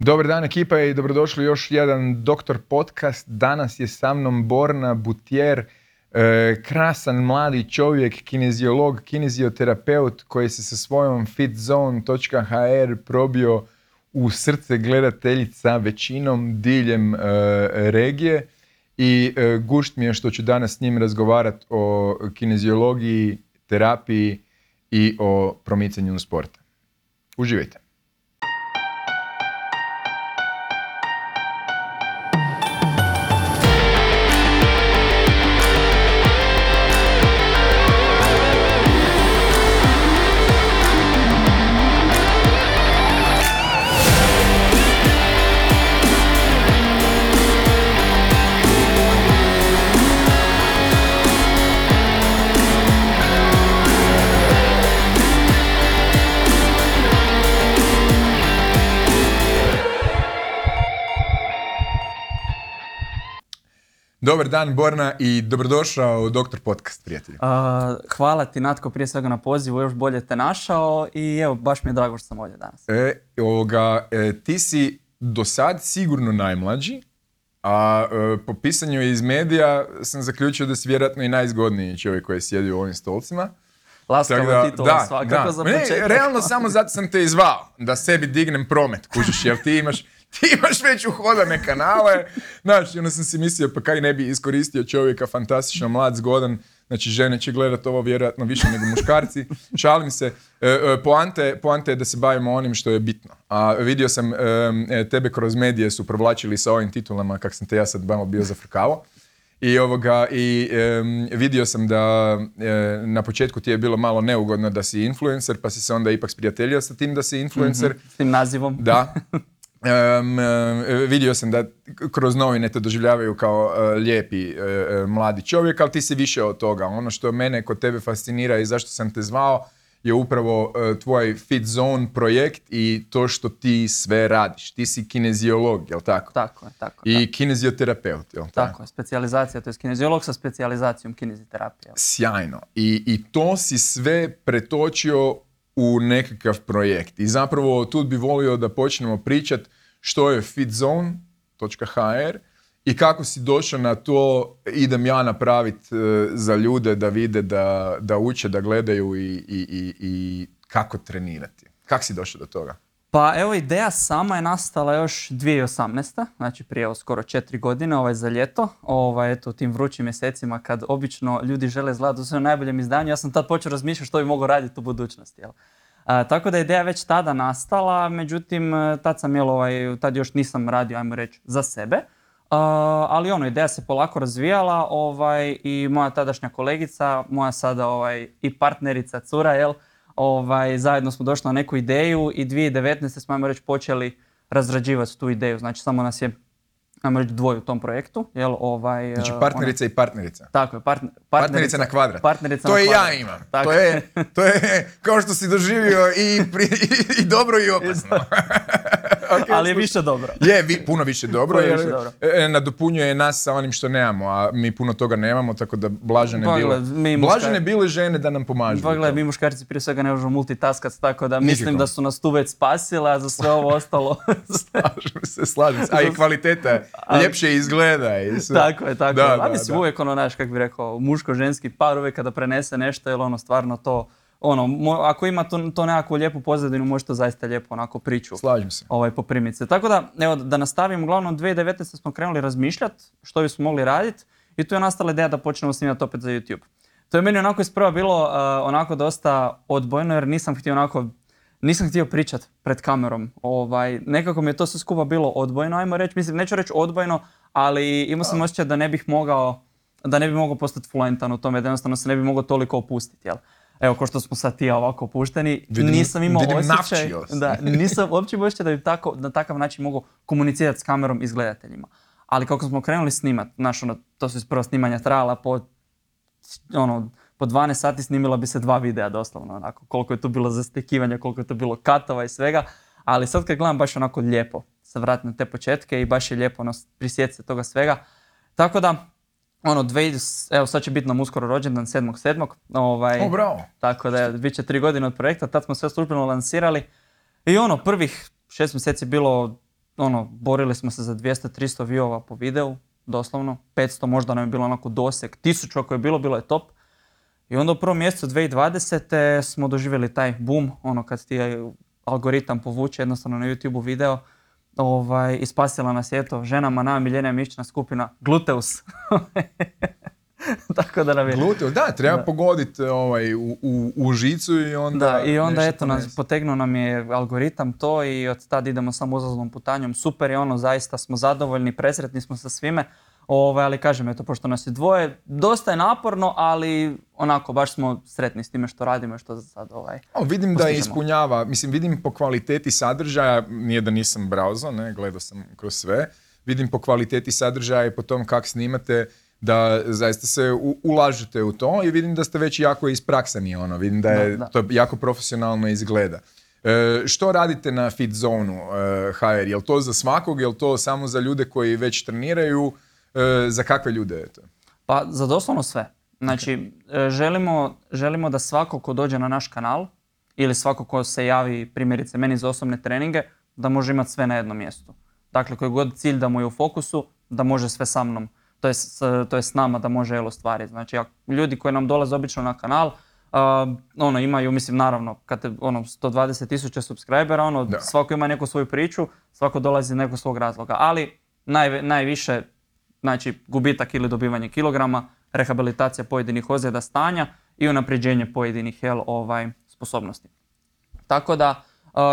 Dobar dan ekipa i dobrodošli još jedan Doktor Podcast. Danas je sa mnom Borna Butjer, e, krasan mladi čovjek, kineziolog, kinezioterapeut koji se sa svojom fitzone.hr probio u srce gledateljica većinom diljem e, regije i e, gušt mi je što ću danas s njim razgovarati o kineziologiji, terapiji i o promicanju sporta. Uživajte. Dobar dan Borna i dobrodošao u Doktor Podcast, prijatelju. hvala ti Natko prije svega na pozivu, još bolje te našao i evo baš mi je drago što sam ovdje danas. E, ovoga, e, ti si do sad sigurno najmlađi, a e, po pisanju iz medija sam zaključio da si vjerojatno i najzgodniji čovjek koji je sjedio u ovim stolcima. Laskava titula da, svakako za početak. realno samo zato sam te izvao, da sebi dignem promet, kužiš, jer ti imaš ti imaš već uhodane kanale. Znači, onda sam si mislio, pa kaj ne bi iskoristio čovjeka, fantastično, mlad, zgodan, Znači, žene će gledati ovo vjerojatno više nego muškarci. Šalim se. E, e, poante, poante je da se bavimo onim što je bitno. A vidio sam, e, tebe kroz medije su provlačili sa ovim titulama, kak sam te ja sad malo bio zafrkavao. I, ovoga, i vidio sam da na početku ti je bilo malo neugodno da si influencer, pa si se onda ipak sprijateljio sa tim da si influencer. Mhm, s tim nazivom. Da. Um, vidio sam da kroz novine te doživljavaju kao uh, lijepi uh, mladi čovjek, ali ti si više od toga. Ono što mene kod tebe fascinira i zašto sam te zvao je upravo tvoj Fit Zone projekt i to što ti sve radiš. Ti si kineziolog, jel tako? Tako je, tako. I tako. kinezioterapeut, jel tako? Tako je, specijalizacija, to je kineziolog sa specijalizacijom kineziterapije. Sjajno. I, I to si sve pretočio u nekakav projekt. I zapravo tu bi volio da počnemo pričat što je fitzone.hr i kako si došao na to idem ja napraviti e, za ljude da vide, da, da uče, da gledaju i, i, i, i kako trenirati. Kako si došao do toga? Pa evo ideja sama je nastala još 2018. Znači prije skoro četiri godine ovaj, za ljeto. Ovaj, eto, u tim vrućim mjesecima kad obično ljudi žele izgledati u svojom najboljem izdanju. Ja sam tad počeo razmišljati što bi mogao raditi u budućnosti. Jel? Tako da je ideja već tada nastala, međutim tad sam jel, ovaj, tad još nisam radio, ajmo reći, za sebe. ali ono, ideja se polako razvijala ovaj, i moja tadašnja kolegica, moja sada ovaj, i partnerica cura, jel, ovaj, zajedno smo došli na neku ideju i 2019. smo, ajmo reći, počeli razrađivati tu ideju. Znači, samo nas je ajmo reći dvoje u tom projektu. Jel, ovaj, znači partnerica i partnerica. Tako je, partnerica, partnerica na kvadrat. Partnerica to na je ja imam. To je, to je kao što si doživio i, i, dobro i opasno. okay, ali je više dobro. Je, vi, puno više dobro. jer, više dobro. E, e, nadopunjuje nas sa onim što nemamo, a mi puno toga nemamo, tako da blažene pa, bile, mi blažene bile žene da nam pomažu. Pa mi muškarci prije svega ne možemo multitaskat, tako da mislim da su nas tu već spasile, a za sve ovo ostalo... slažem se, slažem se. A i kvaliteta ljepše izgleda. I sve. Tako je, tako da, je. A mislim, uvijek ono, znaš, kako bi rekao, muško-ženski par uvijek kada prenese nešto, jer ono stvarno to ono, ako ima to, to nekakvu lijepu pozadinu, može to zaista lijepo onako priču Slažem se. Ovaj, poprimice. se. Tako da, evo, da nastavim, uglavnom 2019. smo krenuli razmišljati što bismo mogli raditi i tu je nastala ideja da počnemo snimati opet za YouTube. To je meni onako isprva bilo uh, onako dosta odbojno jer nisam htio onako nisam htio pričat pred kamerom. Ovaj, nekako mi je to sve skupa bilo odbojno, ajmo reći. Mislim, neću reći odbojno, ali imao sam osjećaj da ne bih mogao da ne bi mogao postati fluentan u tome, da jednostavno se ne bi mogao toliko opustiti, jel? Evo ko što smo sad ti ovako opušteni, nisam imao osjećaj, da, nisam uopće imao osjećaj da bi tako, na takav način mogu komunicirati s kamerom i s gledateljima. Ali kako smo krenuli snimat, znaš, ono, to su prvo snimanja trajala po, ono, po 12 sati snimila bi se dva videa doslovno, onako, koliko je to bilo zastekivanja, koliko je to bilo katova i svega, ali sad kad gledam baš onako lijepo se vratiti na te početke i baš je lijepo ono, prisjetiti se toga svega. Tako da, ono, dve, evo sad će biti nam uskoro rođendan 7.7. Ovaj, o, bravo. Tako da bit će tri godine od projekta, tad smo sve službeno lansirali. I ono, prvih šest mjeseci bilo ono, borili smo se za 200-300 viewova po videu, doslovno. 500 možda nam je bilo onako doseg. 1000 ako je bilo, bilo je top. I onda u prvom mjesecu 2020. smo doživjeli taj boom, ono kad ti algoritam povuče jednostavno na YouTube video ovaj, i spasila nas je to ženama najomiljenija mišićna skupina Gluteus. Tako da nam je... Gluteus, da, treba Da. pogoditi ovaj, u, u, u žicu i onda... Da, i onda eto nas potegnuo nam je algoritam to i od tad idemo samo uzlaznom putanjom. Super je ono, zaista smo zadovoljni, presretni smo sa svime. Ovaj, ali kažem, eto, pošto nas je dvoje, dosta je naporno, ali onako, baš smo sretni s time što radimo i što za sad ovaj... O, vidim da postižemo. ispunjava, mislim vidim po kvaliteti sadržaja, nije da nisam browso, ne, gledao sam kroz sve, vidim po kvaliteti sadržaja i po tom kak snimate da zaista se u- ulažete u to i vidim da ste već jako ispraksani ono, vidim da je Da, da. to jako profesionalno izgleda. E, što radite na Fit Zonu e, HR? Je li to za svakog, je li to samo za ljude koji već treniraju? E, za kakve ljude je to? Pa za doslovno sve. Znači, e, želimo, želimo da svako ko dođe na naš kanal ili svako ko se javi primjerice meni za osobne treninge, da može imati sve na jednom mjestu. Dakle, koji god cilj da mu je u fokusu, da može sve sa mnom. To je, s, to je s nama da može jel ostvariti. Znači, ljudi koji nam dolaze obično na kanal, ono, imaju, mislim, naravno, kad te, ono, 120 tisuća subscribera, ono, Da. svako ima neku svoju priču, svako dolazi iz nekog svog razloga. Ali, najve- najviše znači gubitak ili dobivanje kilograma, rehabilitacija pojedinih ozljeda stanja i unapređenje pojedinih jel, ovaj, sposobnosti. Tako da,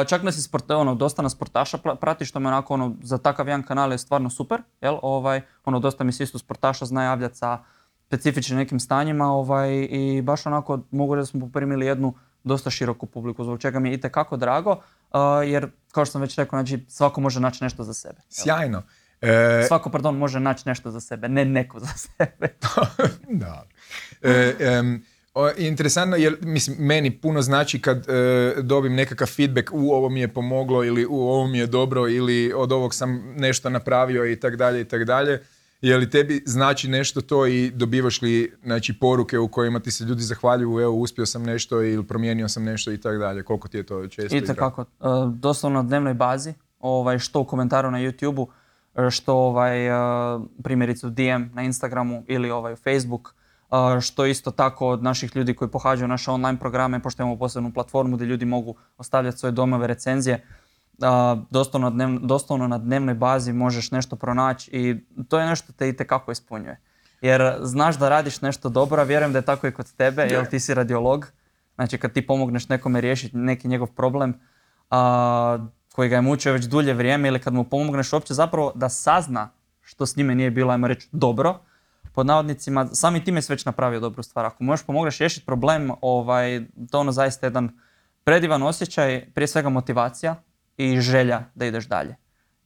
čak nas i sport, ono, dosta nas sportaša prati, što me onako, ono, za takav jedan kanal je stvarno super, jel, ovaj, ono, dosta mi se isto sportaša zna javljati sa specifičnim nekim stanjima, ovaj, i baš onako mogu da smo poprimili jednu dosta široku publiku, zbog čega mi je itekako drago, jer, kao što sam već rekao, znači, svako može naći nešto za sebe. jel. Sjajno. E, Svako, pardon, može naći nešto za sebe, ne neko za sebe. da. E, o, interesantno jer mislim meni puno znači kad e, dobim nekakav feedback u ovo mi je pomoglo ili u ovo mi je dobro ili od ovog sam nešto napravio i tak dalje i tak dalje. Je li tebi znači nešto to i dobivaš li znači, poruke u kojima ti se ljudi zahvaljuju, evo uspio sam nešto ili promijenio sam nešto i tak dalje. Koliko ti je to često? i? Itekako, e, doslovno na dnevnoj bazi, ovaj, što u komentaru na YouTube-u, što ovaj, e, primjerice u DM na Instagramu ili ovaj, u Facebook, e, što isto tako od naših ljudi koji pohađaju naše online programe, pošto imamo posebnu platformu gdje ljudi mogu ostavljati svoje domove recenzije. Doslovno, dnev- doslovno na dnevnoj bazi možeš nešto pronaći i to je nešto te itekako ispunjuje. Jer znaš da radiš nešto dobro, a vjerujem da je tako i kod tebe, jer ti si radiolog. Znači kad ti pomogneš nekome riješiti neki njegov problem a, koji ga je mučio već dulje vrijeme ili kad mu pomogneš uopće zapravo da sazna što s njime nije bilo, ajmo reći, dobro, pod navodnicima, sami time si već napravio dobru stvar. Ako možeš pomogneš riješiti problem, ovaj, to ono zaista jedan predivan osjećaj, prije svega motivacija i želja da ideš dalje.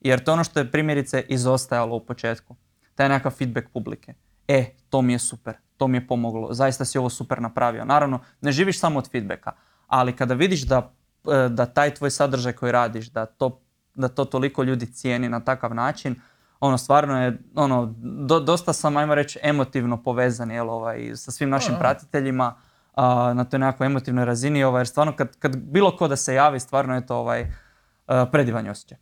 Jer to je ono što je primjerice izostajalo u početku. Taj nekakav feedback publike. E, to mi je super, to mi je pomoglo, zaista si ovo super napravio. Naravno, ne živiš samo od feedbacka, ali kada vidiš da, da taj tvoj sadržaj koji radiš, da to, da to toliko ljudi cijeni na takav način, ono stvarno je, ono, do- dosta sam, ajmo reći, emotivno povezan, jel, ovaj, sa svim našim Aha. pratiteljima, a, na toj nekakvoj emotivnoj razini, ovaj, jer stvarno kad, kad bilo ko da se javi, stvarno je to ovaj, a, predivan je osjećaj.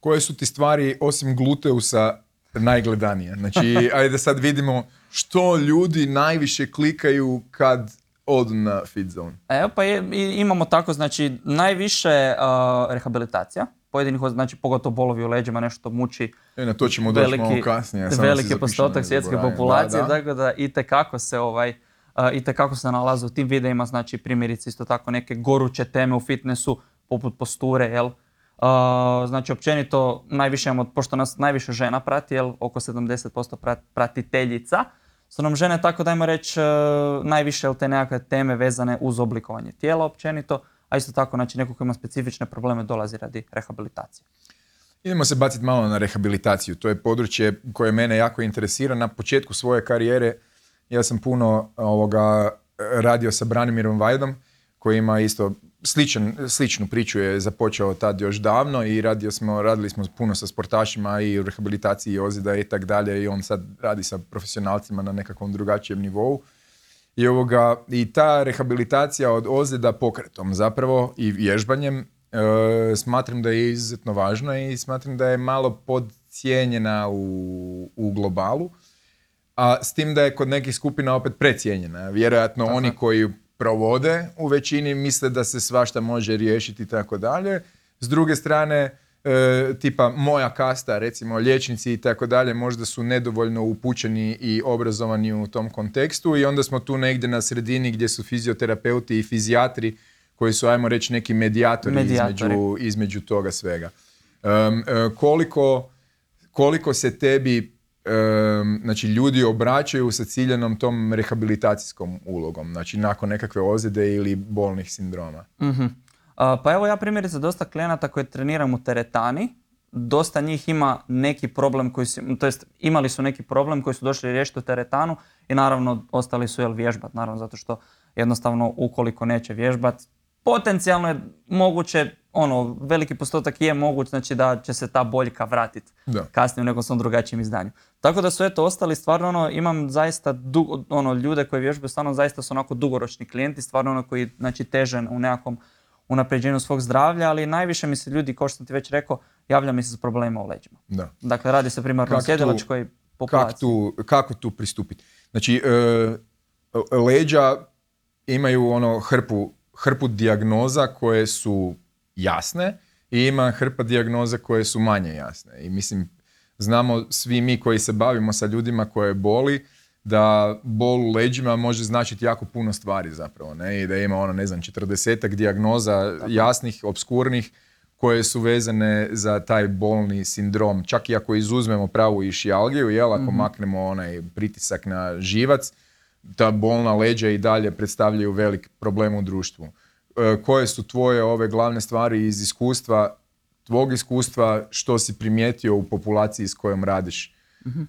Koje su ti stvari osim gluteusa najgledanije? Znači, ajde sad vidimo što ljudi najviše klikaju kad odu na Fit Zone. Evo pa je, i- imamo tako, znači najviše a, rehabilitacija, pojedinih, znači pogotovo bolovi u leđima, nešto muči E, na to ćemo doći malo kasnije. samo veliki postotak svjetske populacije, Da, da. tako da itekako se ovaj a, itekako se nalaze u tim videima, znači primjerice isto tako neke goruće teme u fitnessu, poput posture, jel? A, znači općenito najviše imamo, pošto nas najviše žena prati, jel, oko 70% prat- pratiteljica, su nam žene tako dajmo reći e, najviše te nekakve teme vezane uz oblikovanje tijela općenito, a isto tako znači neko ko ima specifične probleme dolazi radi rehabilitacije. Idemo se baciti malo na rehabilitaciju. To je područje koje mene jako interesira. Na početku svoje karijere ja sam puno ovoga radio sa Branimirom Vajdom koji ima isto sličan, sličnu priču je započeo tad još davno i radio smo, radili smo puno sa sportašima i u rehabilitaciji i ozljeda i tak dalje i on sad radi sa profesionalcima na nekakvom drugačijem nivou. I, ovoga, I ta rehabilitacija od ozljeda pokretom zapravo i vježbanjem e, smatram da je izuzetno važna i smatram da je malo podcijenjena u, u globalu. A s tim da je kod nekih skupina opet precijenjena. Vjerojatno oni koji provode u većini misle da se svašta može riješiti i tako dalje. S druge strane, e, tipa moja kasta, recimo liječnici i tako dalje, možda su nedovoljno upućeni i obrazovani u tom kontekstu i onda smo tu negdje na sredini gdje su fizioterapeuti i fizijatri koji su, ajmo reći, neki medijatori, Medijatori. Između, između toga svega. E, koliko, koliko se tebi znači ljudi obraćaju sa ciljanom tom rehabilitacijskom ulogom, znači nakon nekakve ozljede ili bolnih sindroma. Mhm. A, pa evo ja primjerice dosta klijenata koje treniram u teretani, dosta njih ima neki problem koji su, to jest imali su neki problem koji su došli riješiti u teretanu i naravno ostali su jel vježbat, naravno zato što jednostavno ukoliko neće vježbat, potencijalno je moguće, ono, veliki postotak je moguć, znači da će se ta boljka vratiti kasnije u nekom svom drugačijem izdanju. Tako da su eto ostali stvarno ono, imam zaista dugo, ono, ljude koji vježbaju stvarno zaista su onako dugoročni klijenti, stvarno ono koji znači teže u nekakvom unapređenju svog zdravlja, ali najviše mi se ljudi, kao što sam ti već rekao, javlja mi se s problemima u leđima. Da. Dakle, radi se primarno o sjedilačkoj Kako populaciji. tu, kako tu pristupiti? Znači, e, leđa imaju ono hrpu, hrpu dijagnoza koje su jasne i ima hrpa dijagnoza koje su manje jasne. I mislim, znamo svi mi koji se bavimo sa ljudima koje boli, da bol u leđima može značiti jako puno stvari zapravo, ne? I da ima ono, ne znam, četrdesetak dijagnoza jasnih, obskurnih, koje su vezane za taj bolni sindrom. Čak i ako izuzmemo pravu išijalgiju, jel, ako maknemo onaj pritisak na živac, ta bolna leđa i dalje predstavljaju velik problem u društvu. E, koje su tvoje ove glavne stvari iz iskustva, tvog iskustva, što si primijetio u populaciji s kojom radiš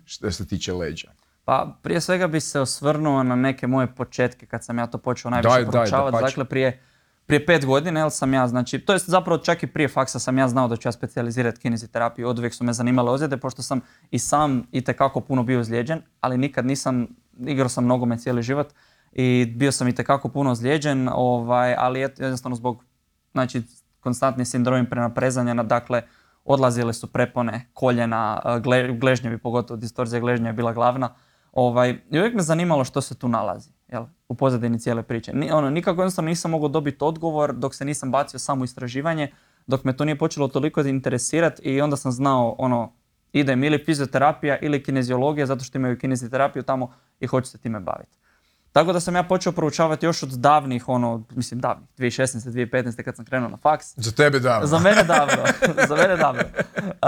što se tiče leđa? Pa prije svega bi se osvrnuo na neke moje početke kad sam ja to počeo najviše dapače. Dakle, prije, prije pet godina jel sam ja, znači, to jest zapravo čak i prije faksa sam ja znao da ću ja specijalizirati kineziterapiju. Od uvijek su me zanimale ozljede, pošto sam i sam itekako puno bio ozlijeđen, ali nikad nisam, igrao sam nogomet cijeli život i bio sam itekako puno ozlijeđen, ovaj, ali jednostavno zbog znači, konstantni sindromi prenaprezanja, na- dakle, odlazile su prepone, koljena, e, gle, gležnjevi, pogotovo distorzija gležnja je bila glavna. Ovaj, I uvijek me zanimalo što se tu nalazi jel, u pozadini cijele priče. Ni, ono, nikako jednostavno nisam mogao dobiti odgovor dok se nisam bacio samo istraživanje, dok me to nije počelo toliko interesirati i onda sam znao ono, idem ili fizioterapija ili kineziologija zato što imaju kineziterapiju tamo i hoću se time baviti. Tako da sam ja počeo proučavati još od davnih, ono, mislim davnih, 2016. 2015. kad sam krenuo na faks. Za tebe da. Za mene davno, za mene davno. Uh,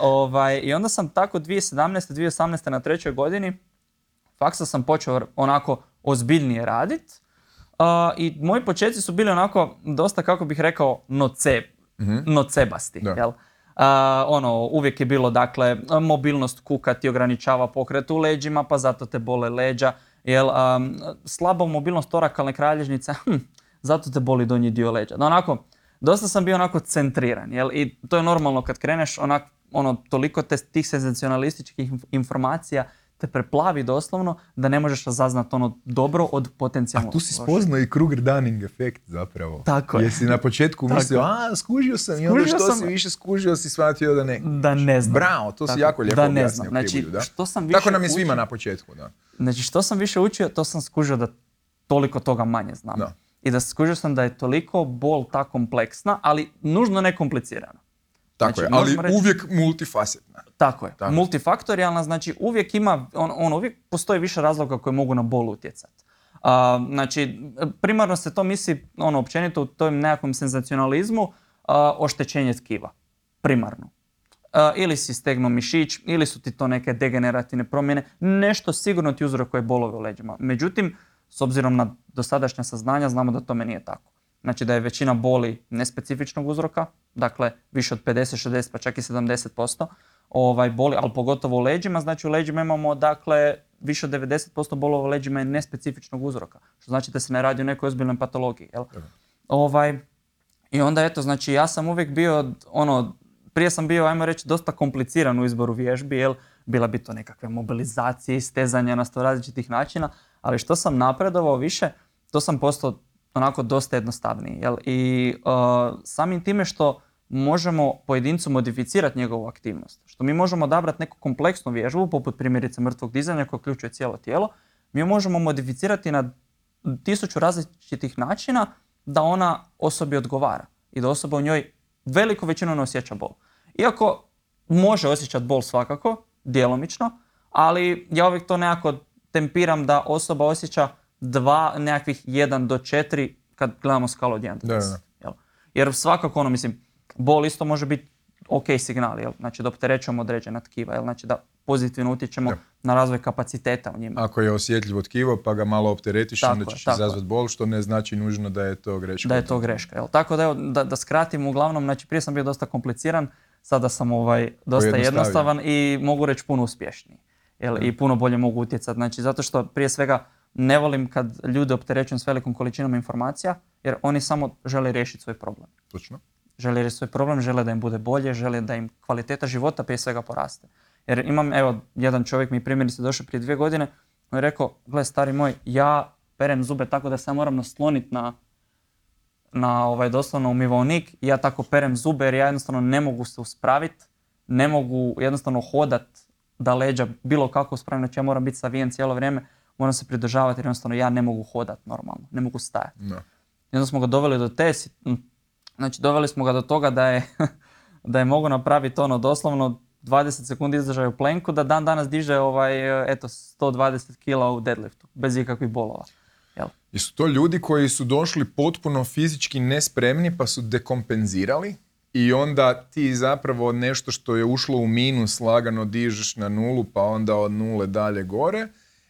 ovaj, I onda sam tako 2017. 2018. na trećoj godini faksa sam počeo onako ozbiljnije radit. Uh, I moji početci su bili onako dosta, kako bih rekao, noce, nocebasti. Da. Jel? Uh, ono, uvijek je bilo, dakle, mobilnost kuka ti ograničava pokret u leđima, pa zato te bole leđa. Jel, um, slaba mobilnost torakalne kralježnice, hm, zato te boli donji dio leđa. No, onako, dosta sam bio onako centriran, jel? I to je normalno kad kreneš, onak, ono, toliko te, tih senzacionalističkih inf- informacija te preplavi doslovno da ne možeš razaznat ono dobro od potencijalno A tu si spoznao i Kruger-Dunning efekt zapravo. Tako je. Jesi na početku Tako mislio, a skužio sam i onda Skužio što sam- si više skužio si shvatio da ne. Da ne znam. Bravo, to si Tako, jako lijepo da ne znam. Znači, Kribulju, da. što sam više Tako nam je svima učio- na početku, da. Znači, što sam više učio, to sam skužio da toliko toga manje znam. Da. I da skužio sam da je toliko bol ta kompleksna, ali nužno ne komplicirana. Tako Znači, je, ali reći- uvijek multifacetna. Tako je. Tako. Multifaktorijalna, znači uvijek ima, on, on uvijek postoji više razloga koji mogu na bol utjecati. A, znači, primarno se to misli, ono, općenito u tom nekakvom senzacionalizmu, a, oštećenje tkiva. Primarno. A, ili si stegnuo mišić, ili su ti to neke degenerativne promjene, nešto sigurno ti uzrokuje bolove u leđima. Međutim, s obzirom na dosadašnja saznanja, znamo da tome nije tako. Znači da je većina boli nespecifičnog uzroka, dakle više od 50, 60 pa čak i 70% ovaj, boli, ali pogotovo u leđima. Znači u leđima imamo dakle više od 90% bolova u leđima je nespecifičnog uzroka, što znači da se ne radi o nekoj ozbiljnoj patologiji. Jel? Ovaj, I onda eto, znači ja sam uvijek bio ono, prije sam bio, ajmo reći, dosta kompliciran u izboru vježbi, jel? Bila bi to nekakve mobilizacije, istezanja na sto različitih načina, ali što sam napredovao više, to sam postao onako dosta jednostavniji. Jel? I uh, samim time što možemo pojedincu modificirati njegovu aktivnost, što mi možemo odabrati neku kompleksnu vježbu, poput primjerice mrtvog dizanja koja uključuje cijelo tijelo, mi možemo modificirati na tisuću različitih načina da ona osobi odgovara i da osoba u njoj veliku većinu ne osjeća bol. Iako može osjećati bol svakako, djelomično, ali ja uvijek to nekako tempiram da osoba osjeća dva, nekakvih jedan do četiri kad gledamo skalu od 1 do Da, 10, da. jel? Jer svakako ono, mislim, bol isto može biti ok signal, jel? Znači da opterećujemo određena tkiva, jel? Znači da pozitivno utječemo Da. na razvoj kapaciteta u njima. Ako je osjetljivo tkivo pa ga malo opteretiš, Tako onda ćeš izazvati bol, što ne znači nužno da je to greška. Da je to greška, jel? Tako da, evo, da, da skratim, uglavnom, znači prije sam bio dosta kompliciran, sada sam ovaj, dosta jednostavan i mogu reći puno uspješniji. Jel? I puno bolje mogu utjecati. Znači, zato što prije svega ne volim kad ljude opterećujem s velikom količinom informacija, jer oni samo žele riješiti svoj problem. Točno. Žele riješiti svoj problem, žele da im bude bolje, žele da im kvaliteta života prije svega poraste. Jer imam, evo, jedan čovjek mi primjerice došao prije dvije godine, on je rekao, gle stari moj, ja perem zube tako da se ja moram nasloniti na, na ovaj, doslovno umivaonik i ja tako perem zube jer ja jednostavno ne mogu se uspraviti, ne mogu jednostavno hodat da leđa bilo kako uspravim, znači ja moram biti savijen cijelo vrijeme, moram se pridržavati jer jednostavno ja ne mogu hodat normalno, ne mogu stajati. Da. I onda smo ga doveli do te, znači doveli smo ga do toga da je, da je mogu napraviti ono doslovno 20 sekundi izdržaj u plenku, da dan danas diže ovaj, eto, 120 kila u deadliftu, bez ikakvih bolova. Jel? I su to ljudi koji su došli potpuno fizički nespremni pa su dekompenzirali i onda ti zapravo nešto što je ušlo u minus lagano dižeš na nulu pa onda od nule dalje gore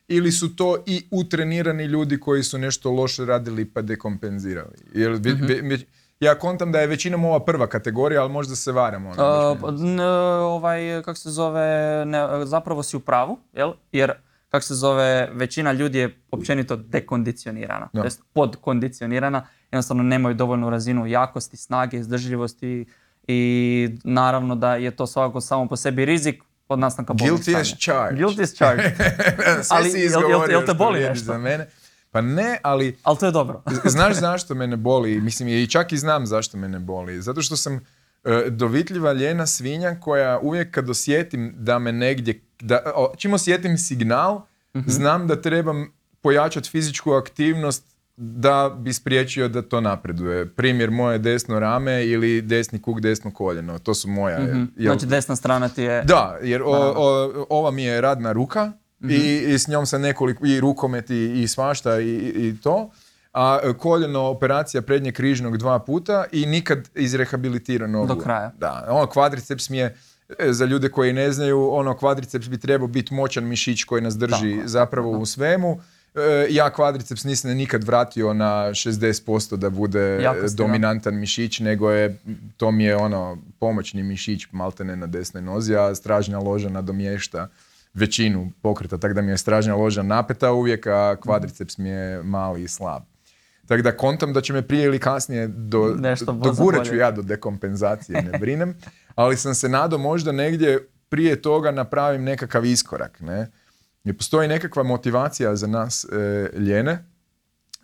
ili su to i utrenirani ljudi koji su nešto loše radili pa dekompenzirali. Jer, vi- ja kontam da je većinom ova prva kategorija, ali možda se varam. Ono, Uh, n- ovaj, kako se zove, ne, zapravo si u pravu, jel? Jer, kako se zove, većina ljudi je općenito dekondicionirana, to jest podkondicionirana, jednostavno nemaju dovoljnu razinu jakosti, snage, izdržljivosti i naravno da je to svakako samo po sebi rizik od nastanka bolnog Guilty as charged. Guilty as charged. Ali si jel- jel- jel te boli nešto? Za mene. Pa ne, ali Ali to je dobro. Znaš zašto mene boli? Mislim, i čak i znam zašto mene boli. Zato što sam e, dovitljiva ljena svinja koja uvijek kad osjetim da me negdje, da, čim osjetim signal, znam da trebam pojačati fizičku aktivnost da bi spriječio da to napreduje. Primjer, moje desno rame ili desni kuk, desno koljeno. To su moja. jel- Znači desna strana ti je... da, jer o- o- ova mi je radna ruka Mhm. i, i s njom sam nekoliko, i rukomet i, i svašta i, i to. A e, koljeno operacija prednje križnog dva puta i nikad izrehabilitiran nogu. Do kraja. Da, ono kvadriceps mi je, e, za ljude koji ne znaju, ono kvadriceps bi trebao biti moćan mišić koji nas drži Tako zapravo u svemu. E, ja kvadriceps nisam nikad vratio na 60% da bude da. dominantan mišić, nego je, to mi je ono pomoćni mišić maltene na desnoj nozi, a stražnja loža nadomješta većinu pokreta, tako da mi je stražnja loža napeta uvijek, a kvadriceps mi je mali i slab. Tako da kontam da će me prije ili kasnije do, Nešto dogurat ću ja do dekompenzacije, ne brinem, ali sam se nadao možda negdje prije toga napravim nekakav iskorak, ne? Jer postoji nekakva motivacija za nas e, ljene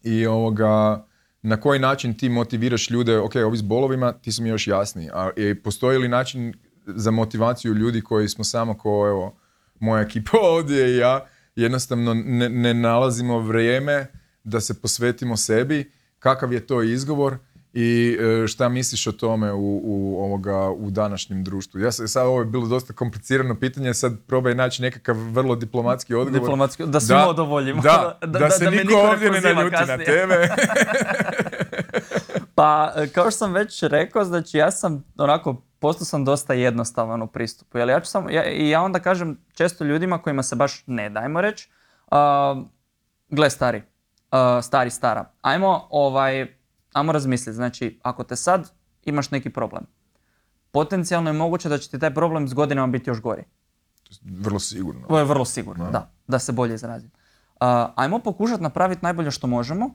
i ovoga, na koji način ti motiviraš ljude, ok, ovi s bolovima, ti su mi još jasni, a i postoji li način za motivaciju ljudi koji smo samo ko, evo, moja ekipa ovdje i ja, jednostavno ne, ne nalazimo vrijeme da se posvetimo sebi, kakav je to izgovor i e, šta misliš o tome u, u, ovoga, u današnjem društvu? Ja se, sad ovo je bilo dosta komplicirano pitanje, sad probaj naći nekakav vrlo diplomatski odgovor. Diplomatski, da svima udovoljimo. Da, da, Da- da- se da niko niko ovdje ne naljuti na tebe. Pa, e, kao što sam već rekao, znači ja sam onako, postao sam dosta jednostavan u pristupu. Jer ja ću samo, ja, i ja onda kažem često ljudima kojima se baš ne dajmo reći, uh, gle stari, uh, stari, stara, ajmo ovaj, ajmo razmisliti, znači ako te sad imaš neki problem, potencijalno je moguće da će ti taj problem s godinama biti još gori. Vrlo sigurno. To je vrlo sigurno, da, da se bolje izrazim. Uh, ajmo pokušati napraviti najbolje što možemo,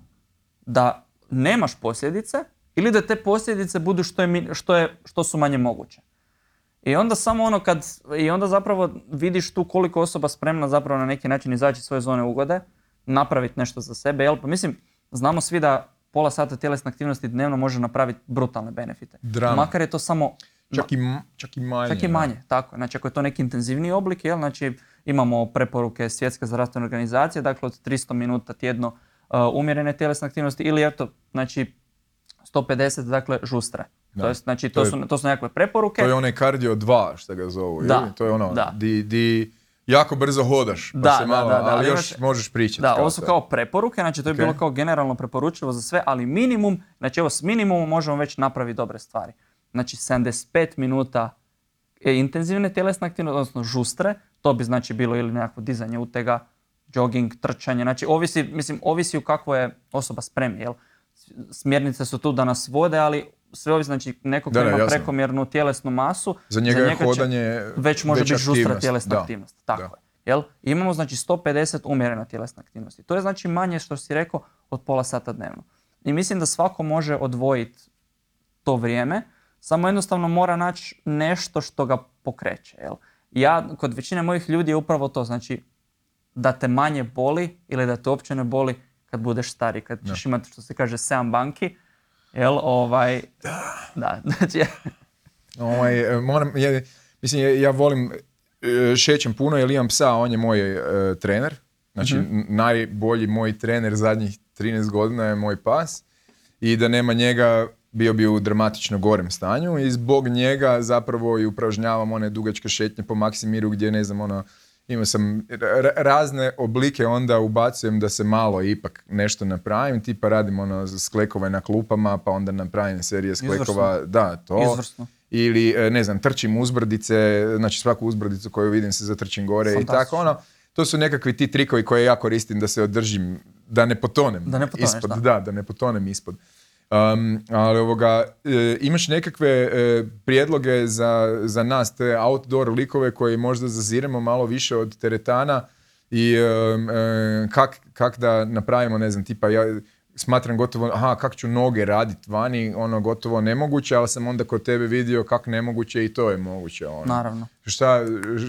da nemaš posljedice ili da te posljedice budu što, je, što, je, što su manje moguće. I onda samo ono kad, i onda zapravo vidiš tu koliko osoba spremna zapravo na neki način izaći iz svoje zone ugode, napraviti nešto za sebe, jel? Pa mislim, znamo svi da pola sata tjelesne aktivnosti dnevno može napraviti brutalne benefite. Drama. Makar je to samo Čak i, čak i manje. Čak i manje, tako. je. Znači ako je to neki intenzivniji oblik, jel? Znači imamo preporuke Svjetske zdravstvene organizacije, dakle od 300 minuta tjedno uh, umjerene tjelesne aktivnosti ili eto, znači 150 dakle žustre. Da. To, jest, znači, To to, je- su, to su nekakve preporuke. To je onaj cardio 2, što ga zovu. Da, ili? To je ono, da. di, di jako brzo hodaš, pa Da, se da, malo, da, da, ali ali još imaš- možeš pričati. Da, ovo su kao preporuke, znači to je bilo kao generalno preporučivo za sve, ali minimum, znači evo s minimumom možemo već napraviti dobre stvari. Znači 75 minuta e, intenzivne tjelesne aktivnosti, odnosno žustre, to bi znači bilo ili nekakvo dizanje utega, jogging, trčanje, znači ovisi, mislim, ovisi u kakvo je osoba spremni, jel? Smjernice su tu da nas vode, ali sve ovisi, znači neko ko Da, da, ima jasno. prekomjernu tjelesnu masu, Za njega je će hodanje već može biti žustra tjelesna da, aktivnost. Tako da. je. Jel? Imamo znači 150 umjerena tjelesna aktivnosti. To je znači manje što si rekao od pola sata dnevno. I mislim da svako može odvojiti to vrijeme, samo jednostavno mora naći nešto što ga pokreće. Jel? Ja, kod većine mojih ljudi je upravo to, znači da te manje boli ili da te uopće ne boli kad budeš stari, kad ćeš imati što se kaže 7 banki, jel, ovaj, da, znači, Ovaj, e, moram, ja, mislim, ja, volim, e, šećem puno jer imam psa, on je moj e, trener. Znači, Mhm. n- najbolji moj trener zadnjih 13 godina je moj pas. I da nema njega, bio bi u dramatično gorem stanju i zbog njega zapravo i upražnjavam one dugačke šetnje po Maksimiru gdje, ne znam, ono, imao sam ra- razne oblike, onda ubacujem da se malo ipak nešto napravim, tipa radim ono sklekove na klupama, pa onda napravim serije sklekova, da, to. Ili, e, ne znam, trčim uzbrdice, znači svaku uzbrdicu koju vidim se zatrčim gore i tako ono. To su nekakvi ti trikovi koje ja koristim da se održim, da ne potonem. Da ne potoneš, ispod, da. da, da ne potonem ispod. Um, ali ovoga, e, imaš nekakve e, prijedloge za, za nas, te outdoor likove koji možda zaziremo malo više od teretana i em, e, kak, kak da napravimo, ne znam, tipa ja smatram gotovo, aha, kak ću noge radit vani, ono gotovo nemoguće, ali sam onda kod tebe vidio kak nemoguće i to je moguće. Ono. naravno. Šta,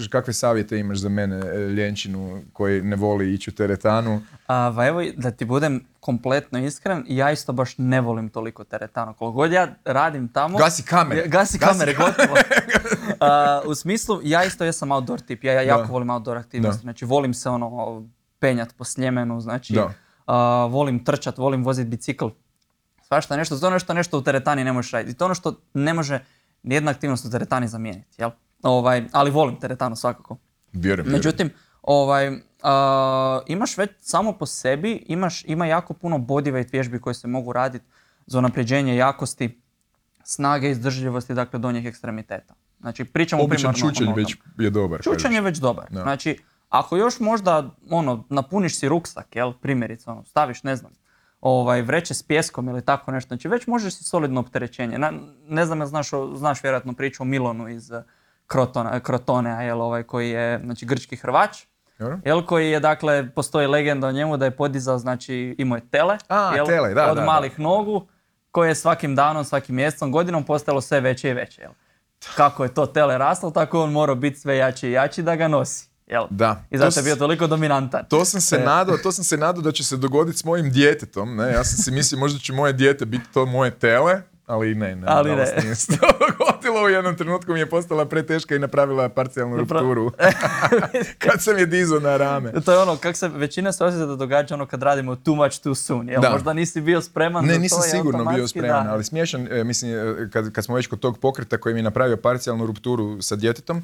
kakve savjete imaš za mene, e, ljenčinu koji ne voli ići u teretanu? A, pa evo, da ti budem kompletno iskren, ja isto baš ne volim toliko teretana. Koliko god ja radim tamo... Gasi kamere. Ja- Gasi, Gasi kamere, gotovo. A, u smislu, ja isto jesam outdoor tip. Ja, ja jako Da. volim outdoor aktivnosti. Da. Znači, volim se ono, penjat po Sljemenu, znači, Da. Volim trčat, volim vozit bicikl. Svašta nešto, to je nešto, nešto u teretani ne možeš raditi. I to je ono što ne može nijedna aktivnost u teretani zamijeniti, jel? Ovaj, ali volim teretanu svakako. Vjerujem. vjerujem. Međutim, ovaj, a, imaš već samo po sebi, imaš, ima jako puno bodyweight vježbi koje se mogu raditi za unapređenje jakosti, snage, izdržljivosti, dakle donjih ekstremiteta. Znači, pričamo Običan primarno čučanj već je dobar. Čučanj je već dobar. Da. Znači, ako još možda, ono, napuniš si ruksak, jel, primjerice, ono, staviš, ne znam, ovaj, vreće s pjeskom ili tako nešto, znači već možeš si solidno opterećenje. Na, ne znam, znaš, o- znaš vjerojatno priču o Milonu iz eh, Krotona, Krotonea, jel, ovaj, koji je, znači, grčki hrvač, jel, koji je, dakle, postoji legenda o njemu da je podizao, znači, imao je tele, A, jel, tele, da, od da, da. malih nogu, koje je svakim danom, svakim mjesecom, godinom postalo sve veće i veće, jel. Kako je to tele raslo, tako je on morao biti sve jači i jači da ga nosi, jel. Da. I To zato je bio toliko dominantan. To sam se E. nadao, to sam se nadao da će se dogoditi s mojim djetetom. Ne? Ja sam si mislio možda će moje dijete biti to moje tele, ali ne, ne, Ali ne. nije se to dogodilo. U jednom trenutku mi je postala preteška i napravila parcijalnu rupturu. Kad sam je dizao na rame. To je ono, kak se većina se osjeća da događa ono kad radimo too much too soon, jel? Da. Možda nisi bio spreman Ne, to nisam i sigurno bio spreman, da. ali smiješan, e, mislim, e, kad, kad smo već kod tog pokreta koji mi je napravio parcijalnu rupturu sa djetetom,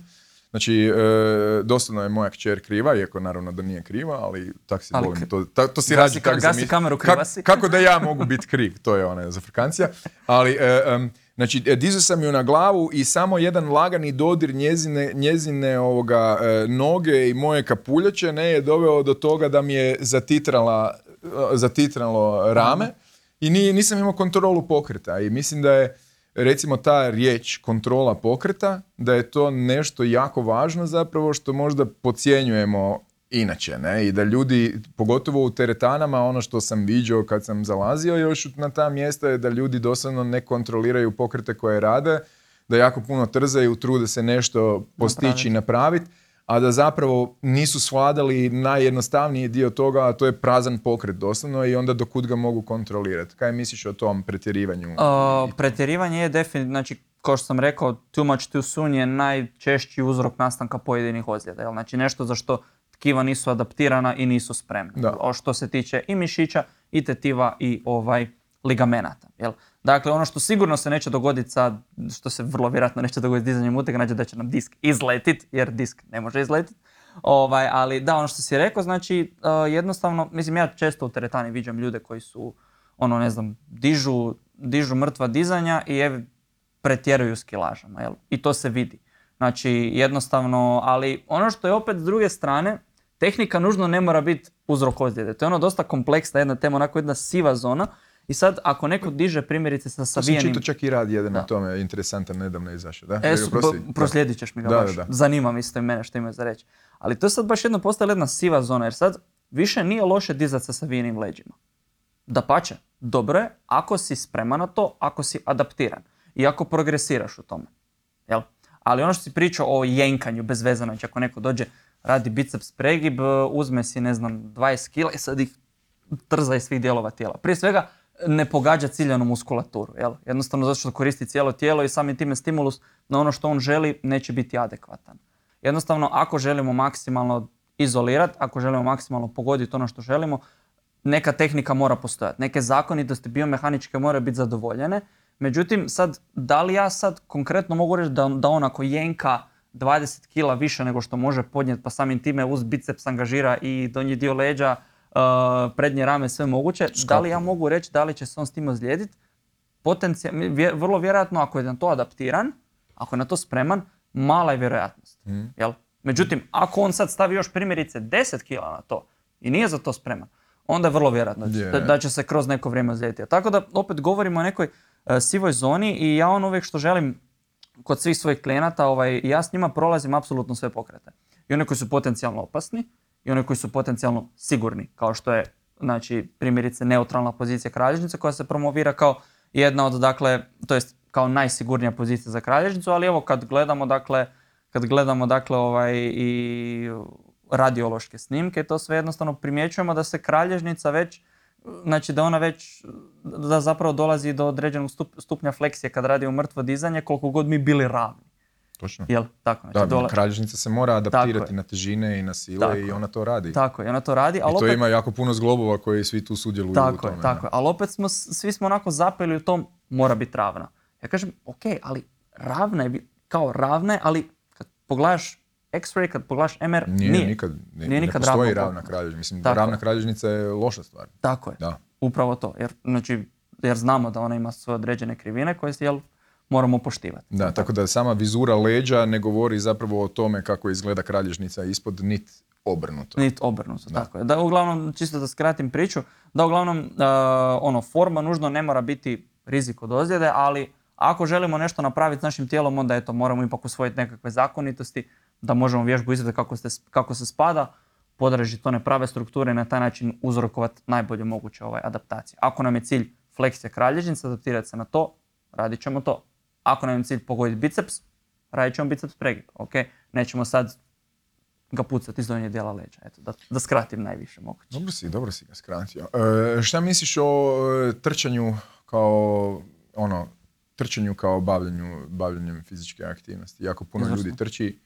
znači, e, doslovno je moja kćer kriva, iako naravno da nije kriva, ali tak si Ali volim to, ta- to si Gasi rađi kak gasi kameru, kriva si. kako da ja mogu biti kriv, to je ona zafrkancija, ali e, em, Znači, e, dizao sam ju na glavu i samo jedan lagani dodir njezine, njezine ovoga, e, noge i moje kapuljače ne je doveo do toga da mi je zatitrala, e, zatitralo rame i ni, nisam imao kontrolu pokreta i mislim da je recimo ta riječ kontrola pokreta, da je to nešto jako važno zapravo što možda podcjenjujemo inače, ne? I da ljudi, pogotovo u teretanama, ono što sam viđao kad sam zalazio još na ta mjesta je da ljudi doslovno ne kontroliraju pokrete koje rade, da jako puno trzaju, trude se nešto postići i napraviti, a da zapravo nisu svladali najjednostavniji dio toga, a to je prazan pokret doslovno i onda dokud ga mogu kontrolirati. Kaj misliš o tom pretjerivanju? Uh, pretjerivanje je definitivno, znači kao što sam rekao, too much too soon je najčešći uzrok nastanka pojedinih ozljeda. Jel? Znači nešto za što tkiva nisu adaptirana i nisu spremna. Da. O što se tiče i mišića, i tetiva, i ovaj ligamenata. Jel? Dakle, ono što sigurno se neće dogoditi sad, što se vrlo vjerojatno neće dogoditi dizanjem utega, znači da će nam disk izletit, jer disk ne može izletit. Ovaj, ali da, ono što si rekao, znači uh, jednostavno, mislim ja često u teretani viđam ljude koji su, ono ne znam, dižu, dižu mrtva dizanja i ev, pretjeruju s kilažama, jel? I to se vidi. Znači, jednostavno, ali ono što je opet s druge strane, tehnika nužno ne mora biti uzrok ozljede. To je ono dosta kompleksna jedna tema, onako jedna siva zona. I sad, ako neko diže primjerice sa To sam savijenim... čak i rad jedan Da. na tome, interesantan, nedavno izašao. Da? E, proslijedit ćeš mi ga Da, baš. da, da. Zanima me isto i mene što imaju za reći. Ali to je sad baš jedno postala jedna siva zona, jer sad više nije loše dizati sa savijenim leđima. Da pače, dobro je ako si spreman na to, ako si adaptiran i ako progresiraš u tome. Jel? Ali ono što si pričao o jenkanju bez veze, znači ako neko dođe, radi biceps pregib, uzme si, ne znam, 20 kila i sad ih trza iz svih dijelova tijela. Prije svega, ne pogađa ciljanu muskulaturu, jel? Jednostavno zato što koristi cijelo tijelo i samim time stimulus na ono što on želi neće biti adekvatan. Jednostavno, ako želimo maksimalno izolirati, ako želimo maksimalno pogoditi ono što želimo, neka tehnika mora postojati. Neke zakonitosti biomehaničke moraju biti zadovoljene. Međutim, sad, da li ja sad konkretno mogu reći da, da on ako jenka 20 kila više nego što može podnijeti, pa samim time uz biceps angažira i donji dio leđa, uh, prednje rame, sve moguće, da li ja mogu reći da li će se on s tim ozlijediti? Vje- vrlo vjerojatno ako je na to adaptiran, ako je na to spreman, mala je vjerojatnost. Jel? Međutim, ako on sad stavi još primjerice 10 kila na to i nije za to spreman, onda je vrlo vjerojatno da- Je. da, da će se kroz neko vrijeme ozlijediti. Tako da opet govorimo o nekoj e, sivoj zoni i ja ono uvijek što želim kod svih svojih klijenata, ovaj, ja s njima prolazim apsolutno sve pokrete. I one koji su potencijalno opasni i one koji su potencijalno sigurni, kao što je znači, primjerice neutralna pozicija kralježnice koja se promovira kao jedna od, dakle, to jest kao najsigurnija pozicija za kralježnicu, ali evo kad gledamo, dakle, kad gledamo, dakle, ovaj, i radiološke snimke, to sve jednostavno primjećujemo da se kralježnica već, znači da ona već, da zapravo dolazi do određenog stup- stupnja fleksije kad radi u mrtvo dizanje, koliko god mi bili ravni. Točno. Jel? Tako, znači, Da, dola- kralježnica se mora adaptirati na težine i na sile Tako i ona to radi. tako je, ona to radi, ali I to opet... ima jako puno zglobova koji svi tu sudjeluju u tome. je, tako je. Ali opet smo, svi smo onako zapeli u tom, mora biti ravna. Ja kažem, ok, ali ravna je, kao ravna je, ali kad pogledaš X-ray, kad pogledaš MR, Nije, nije. nikad, ne, Nije ne nikad postoji ravna ravna kralježnica. Mislim, Tako ravna je. kralježnica je loša stvar. Tako je. Da. Upravo to. Jer, znači, jer znamo da ona ima svoje određene krivine koje jel, moramo poštivati. Da, tako da sama vizura leđa ne govori zapravo o tome kako izgleda kralježnica ispod, nit obrnuto. Niti obrnuto, tako je. Da, uglavnom, čisto da skratim priču, da uglavnom, uh, ono, forma nužno ne mora biti rizik od ozljede, ali ako želimo nešto napraviti s našim tijelom, onda eto, moramo ipak usvojiti nekakve zakonitosti, da možemo vježbu izvedeti kako, kako se spada, podrežiti one prave strukture i na taj način uzrokovati najbolje moguće ovaj, adaptacije. Ako nam je cilj fleksija kralježnice, adaptirati se na to, radit ćemo to. Ako nam je cilj pogoditi biceps, radit ćemo biceps pregib, ok? Nećemo sad ga pucati iz donje dijela leđa. Eto, da, da skratim najviše moguće. Dobro si, dobro si ga skratio. E, šta misliš o e, trčanju kao, ono, trčanju kao bavljanju, bavljanjem fizičke aktivnosti? Jako puno Izvrsno. ljudi trči.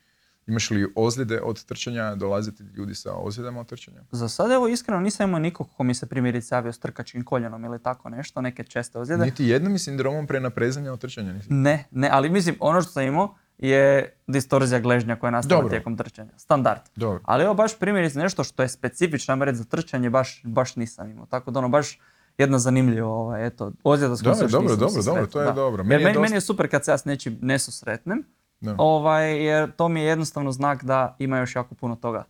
Imaš li ozljede od trčanja? Dolaze ti ljudi sa ozljedama od trčanja? Za sad, evo, iskreno nisam imao nikog ko mi se primjerice javio s trkačkim koljenom ili tako nešto, neke česte ozljede. Niti jednom sindromom prenaprezanja od trčanja nisi. Ne, ne, ali mislim, ono što sam imao je distorzija gležnja koja Dobro. tijekom trčanja. Standard. Dobro. Ali evo baš primjerice nešto što je specifično, reći, za trčanje, baš, baš nisam imao. Tako da ono, baš jedna zanimljiva, ovaj, eto, ozljeda s kojom se još dobro, nisam dobro, dobro, to je da. dobro. Meni je meni, dosta- je super kad se ja s nečim ne susretnem, Da. ovaj, jer to mi je jednostavno znak da ima još jako puno toga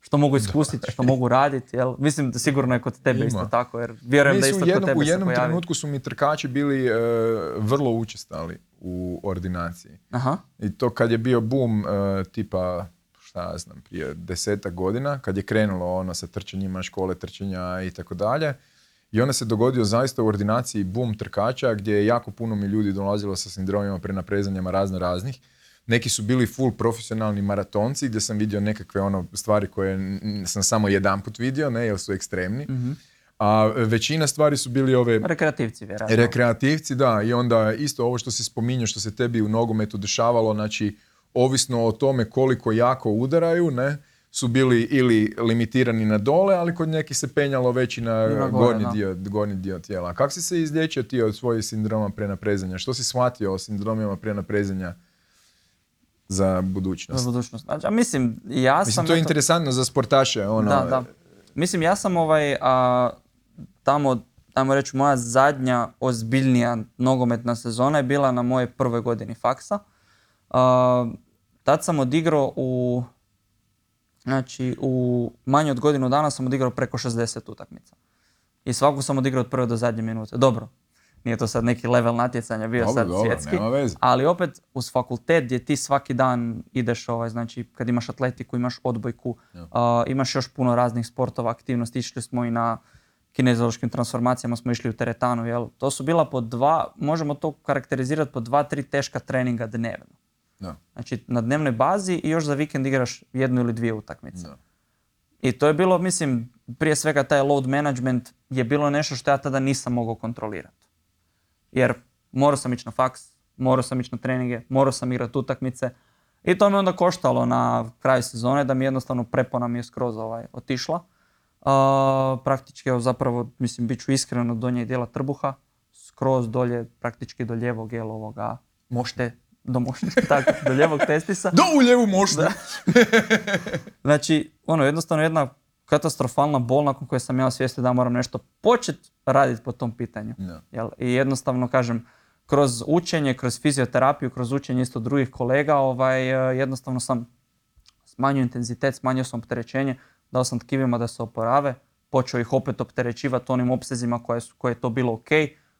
što mogu iskusiti, što mogu raditi, jel? Mislim da sigurno je kod tebe Ima. isto tako, jer vjerujem da Meni isto u kod jednom, tebe u se jednom pojavi. trenutku su mi trkači bili e, vrlo učestali u ordinaciji. Aha, I to kad je bio boom e, tipa, šta ja znam, prije desetak godina, kad je krenulo ono sa trčanjima, škole trčanja i tako dalje. I onda se dogodio zaista u ordinaciji boom trkača gdje je jako puno mi ljudi dolazilo sa sindromima prenaprezanjama razno raznih. Neki su bili full profesionalni maratonci gdje sam vidio nekakve ono stvari koje sam samo jedanput vidio, ne, jer su ekstremni. A većina stvari su bili ove Rekreativci, vjerojatno. Rekreativci, da, i onda isto ovo što si spominjao, što se tebi u nogometu dešavalo, znači, ovisno o tome koliko jako udaraju, ne, su bili ili limitirani na dole, ali kod nekih se penjalo već i na, na gornji, dio, gornji dio tijela. Kako si se izlječio ti od svojih sindroma prenaprezanja? Što si shvatio o sindromima prenaprezanja za budućnost? Za budućnost. Znači, a mislim, ja Mislim, sam... to je eto- interesantno za sportaše, ono, Da, da. Mislim, ja sam ovaj, a, tamo, tamo reći, moja zadnja ozbiljnija nogometna sezona je bila na mojoj prvoj godini faksa. A, tad sam odigrao u, znači, u manje od godinu dana sam odigrao preko 60 utakmica. I svaku sam odigrao od prve do zadnje minute. Dobro, nije to sad neki level natjecanja bio Dobro, sad dobro, svjetski. nema veze. Ali opet uz fakultet gdje ti svaki dan ideš, ovaj, znači kad imaš atletiku, imaš odbojku, a, imaš još puno raznih sportova, aktivnosti, išli smo i na kineziološkim transformacijama smo išli u teretanu, jel? To su bila po dva, možemo to karakterizirati po dva, tri teška treninga dnevno. Da, Znači na dnevnoj bazi i još za vikend igraš jednu ili dvije utakmice. da. I to je bilo, mislim, prije svega taj load management je bilo nešto što ja tada nisam mogao kontrolirati. Jer morao sam ići na faks, morao sam ići na treninge, morao sam igrati utakmice. I to me onda koštalo na kraju sezone da mi jednostavno prepona mi je skroz ovaj, otišla. A, praktički, evo zapravo, mislim, bit ću iskreno do nje dijela trbuha, skroz dolje, praktički do ljevog jel ovoga, mošte, do mošte, tako, do ljevog testisa. Do u ljevu možda! Znači, ono, jednostavno jedna katastrofalna bol nakon koje sam ja osvijestio da moram nešto početi raditi po tom pitanju. Jel? I jednostavno, kažem, kroz učenje, kroz fizioterapiju, kroz učenje isto drugih kolega, ovaj, eh, jednostavno sam smanjio intenzitet, smanjio sam opterećenje, dao sam tkivima da se oporave, počeo ih opet opterećivati onim opsezima koje, su, koje je to bilo ok,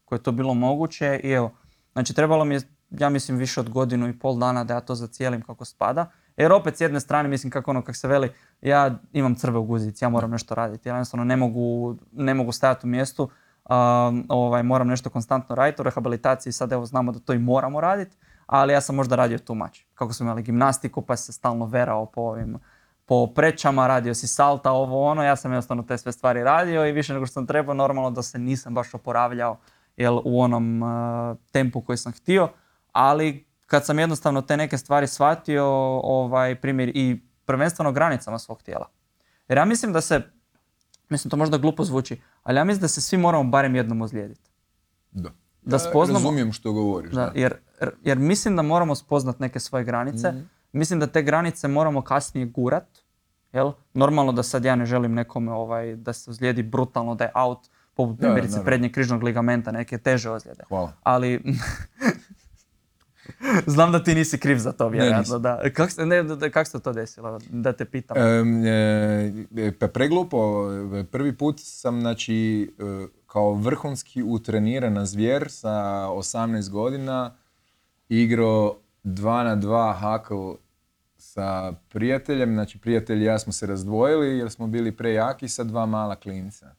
koje je to bilo moguće i evo, znači trebalo mi je, ja mislim, više od godinu i pol dana da ja to zacijelim kako spada. Jer opet s jedne strane, mislim kako ono kak se veli, ja imam crve u guzici, ja moram nešto raditi. Ja jednostavno ne mogu, ne mogu stajati u mjestu, um, ovaj, moram nešto konstantno raditi. U rehabilitaciji sad evo znamo da to i moramo raditi, ali ja sam možda radio too much. Kako smo imali gimnastiku pa se stalno verao po ovim po prećama, radio si salta, ovo ono, ja sam jednostavno te sve stvari radio i više nego što sam trebao, normalno da se nisam baš oporavljao jel, u onom uh, tempu koji sam htio, ali kad sam jednostavno te neke stvari shvatio, ovaj, primjer i prvenstveno granicama svog tijela. Jer ja mislim da se, mislim to možda glupo zvuči, ali ja mislim da se svi moramo barem jednom ozlijediti. Da. Da Ja spoznamo- Razumijem što govoriš. Da, jer, jer- jer mislim da moramo spoznat neke svoje granice. Mislim da te granice moramo kasnije gurat. Jel? Normalno da sad ja ne želim nekome ovaj, da se ozlijedi brutalno, da je out, poput Da, primjerice prednjeg križnog ligamenta, neke teže ozljede. Hvala. Ali znam da ti nisi kriv za to, vjerojatno. nisam. da. Kako se, ne, da- kak se to desilo? Da te pitam. E, pa preglupo, e, prvi put sam znači e, kao vrhunski utrenirana zvijer sa 18 godina igrao 2 na 2 hakl sa prijateljem, znači prijatelj i ja smo se razdvojili jer smo bili prejaki sa dva mala klinca.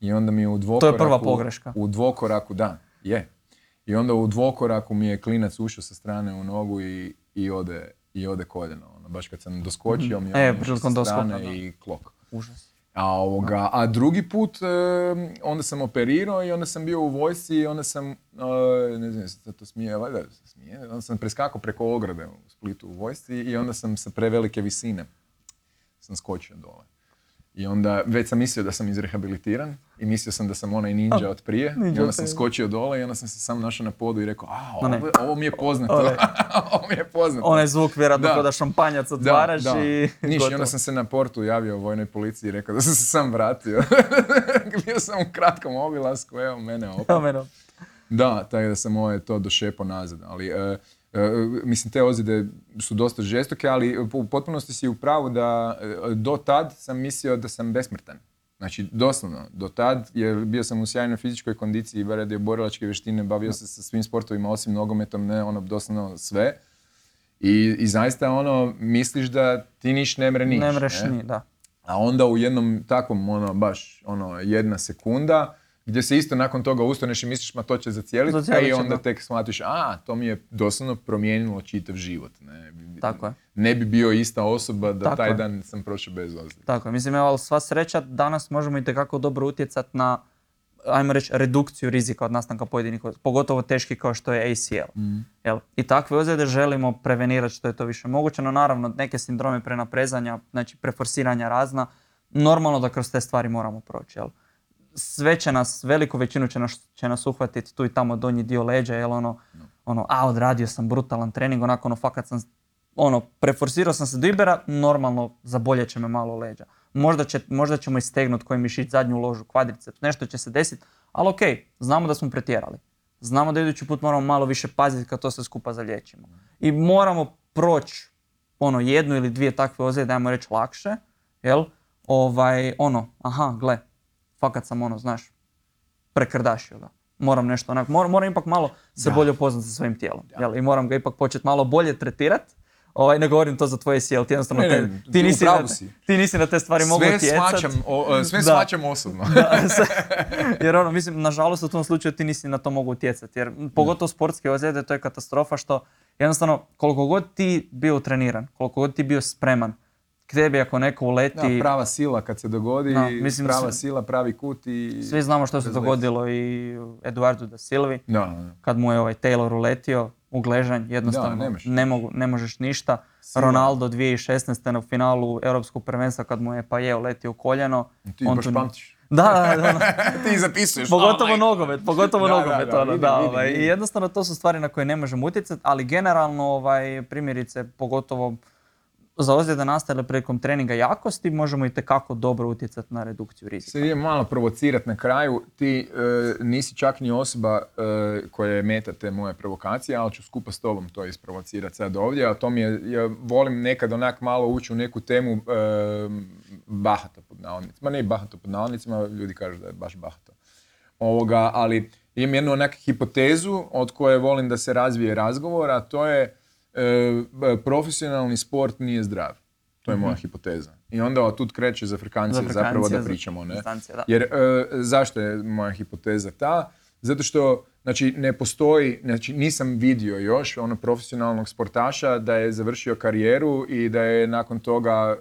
I onda mi je u dvokoraku... prva pogreška. U dvokoraku, da, je. I onda u dvokoraku mi je klinac ušao sa strane u nogu i, i ode, i ode koljeno. Ono, baš kad sam doskočio mi je E, ono sa strane doskoka, da. i klok. Užas. A, ovoga, a drugi put, e, onda sam operirao i onda sam bio u vojsci i onda sam, e, ne znam, se to smije, valjda se smije, onda sam preskakao preko ograde u Splitu u vojsci i onda sam sa prevelike visine sam skočio dole. I onda već sam mislio da sam izrehabilitiran i mislio sam da sam onaj ninja od prije. I ninja onda od sam skočio dole i onda sam se sam našao na podu i rekao, a, ovo, ovo mi je poznato. Ovo mi je poznato. Onaj zvuk vjerojatno Da. kao da šampanjac otvaraš da, da. i Niš, i onda sam se na portu javio vojnoj policiji i rekao da sam se sam vratio. Bio sam u kratkom obilasku, evo mene opet. Evo mene. Da, tako da sam ovaj to došepo nazad. Ali, e, mislim, te ozljede su dosta žestoke, ali u potpunosti si u pravu da e, do tad sam mislio da sam besmrtan. Znači, doslovno, do tad, jer bio sam u sjajnoj fizičkoj kondiciji, radio borilačke vještine, bavio se sa svim sportovima osim nogometom, ne, ono, doslovno sve. I, i zaista, ono, misliš da ti niš ne mre niš. Ne mreš ni, da. A onda u jednom takvom, ono, baš, ono, jedna sekunda, gdje se isto nakon toga ustaneš i misliš ma to će zacijeliti, Zacijelit i će, onda da. tek shvatiš, a to mi je doslovno promijenilo čitav život. Ne, Tako je. ne bi bio ista osoba da Tako taj je. dan sam prošao bez ozljede. Tako je, mislim, evo, ali sva sreća, danas možemo i dobro utjecati na, ajmo reći, redukciju rizika od nastanka pojedinih, ozljeda, pogotovo teški kao što je ACL. Jel? I takve ozljede želimo prevenirati što je to više moguće, no naravno neke sindrome prenaprezanja, znači preforsiranja razna, normalno da kroz te stvari moramo proći. Jel? Sve će nas, veliku većinu će nas, će nas uhvatiti tu i tamo donji dio leđa, jel ono, ono, a odradio sam brutalan trening, onako ono, fakat sam, ono, preforsirao sam se do Ibera, normalno zaboljet će me malo leđa. Možda, će, možda ćemo istegnuti koji mišić zadnju ložu, kvadriceps, nešto će se desiti, ali ok, znamo da smo pretjerali. Znamo da idući put moramo malo više paziti kad to sve skupa zalječimo. I moramo proći ono jednu ili dvije takve ozljede, ajmo reći lakše, jel? Ovaj, ono, aha, gle, fakat sam ono, znaš, prekrdašio ga. Moram nešto onak, moram, moram ipak malo se Da. bolje upoznati sa svojim tijelom. Jel? I moram ga ipak početi malo bolje tretirat. Ovaj, ne govorim to za tvoje sjel, ti jednostavno Ne, te- ne, ti, u nisi na, si. ti nisi na te stvari mogu utjecat. e, sve Da. shvaćam osobno. Da, sve- jer ono, mislim, nažalost u tom slučaju ti nisi na to mogu utjecati. Jer pogotovo sportske ozljede, to je katastrofa što jednostavno koliko god ti bio treniran, koliko god ti bio spreman, k tebi ako neko Da, uleti, prava sila kad se dogodi, Da, mislim da prava se- sila, pravi kut i... svi znamo što se dogodilo i Eduardu da Silvi, Da, da. kad mu je ovaj Taylor uletio u gležanj, jednostavno Da, ne, mogu, ne možeš ništa. Sila. Ronaldo 2016. na finalu Europskog prvenstva kad mu je Paje uletio u koljeno. Ti on baš tu- pamtiš. Da, da, da, Ti zapisuješ. Pogotovo "Oh, nogomet, pogotovo Da, da, nogomet, da, ono, vidim, da, vidim, ovaj, vidim. I jednostavno to su stvari na koje ne možemo utjecati, ali generalno, ovaj, primjerice, pogotovo za ozljede nastale prilikom treninga jakosti, možemo i tekako dobro utjecati na redukciju rizika. Se idem malo provocirat na kraju. Ti e, nisi čak ni osoba e, koja je meta te moje provokacije, ali ću skupa s tobom to isprovocirat sad ovdje. A to mi je, ja volim nekad onak malo ući u neku temu e, bahata pod navodnicima. Ne bahata pod navodnicima, ljudi kažu da je baš bahata. Ovoga, ali imam jednu onak hipotezu od koje volim da se razvije razgovor, a to je profesionalni sport nije zdrav. To je moja hipoteza. I onda od tud kreće za Afrikancije Za zapravo da pričamo. Ne? da. Jer e, zašto je moja hipoteza ta? Zato što znači, ne postoji, znači nisam vidio još ono profesionalnog sportaša da je završio karijeru i da je nakon toga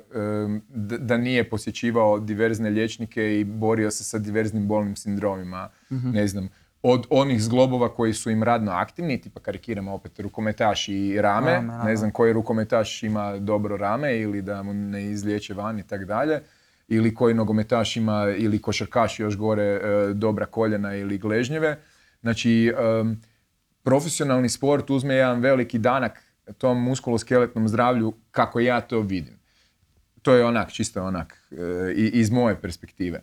d- da nije posjećivao diverzne liječnike i borio se sa diverznim bolnim sindromima. Ne znam, od onih zglobova koji su im radno aktivni, tipa karikiramo opet rukometaš i rame, Rame, da, ne znam koji rukometaš ima dobro rame ili da mu ne izliječe van i tak dalje ili koji nogometaš ima ili košarkaš još gore e, dobra koljena ili gležnjeve. Znači, em, profesionalni sport uzme jedan veliki danak tom muskuloskeletnom zdravlju kako ja to vidim. To je onak, čisto onak, e, iz moje perspektive.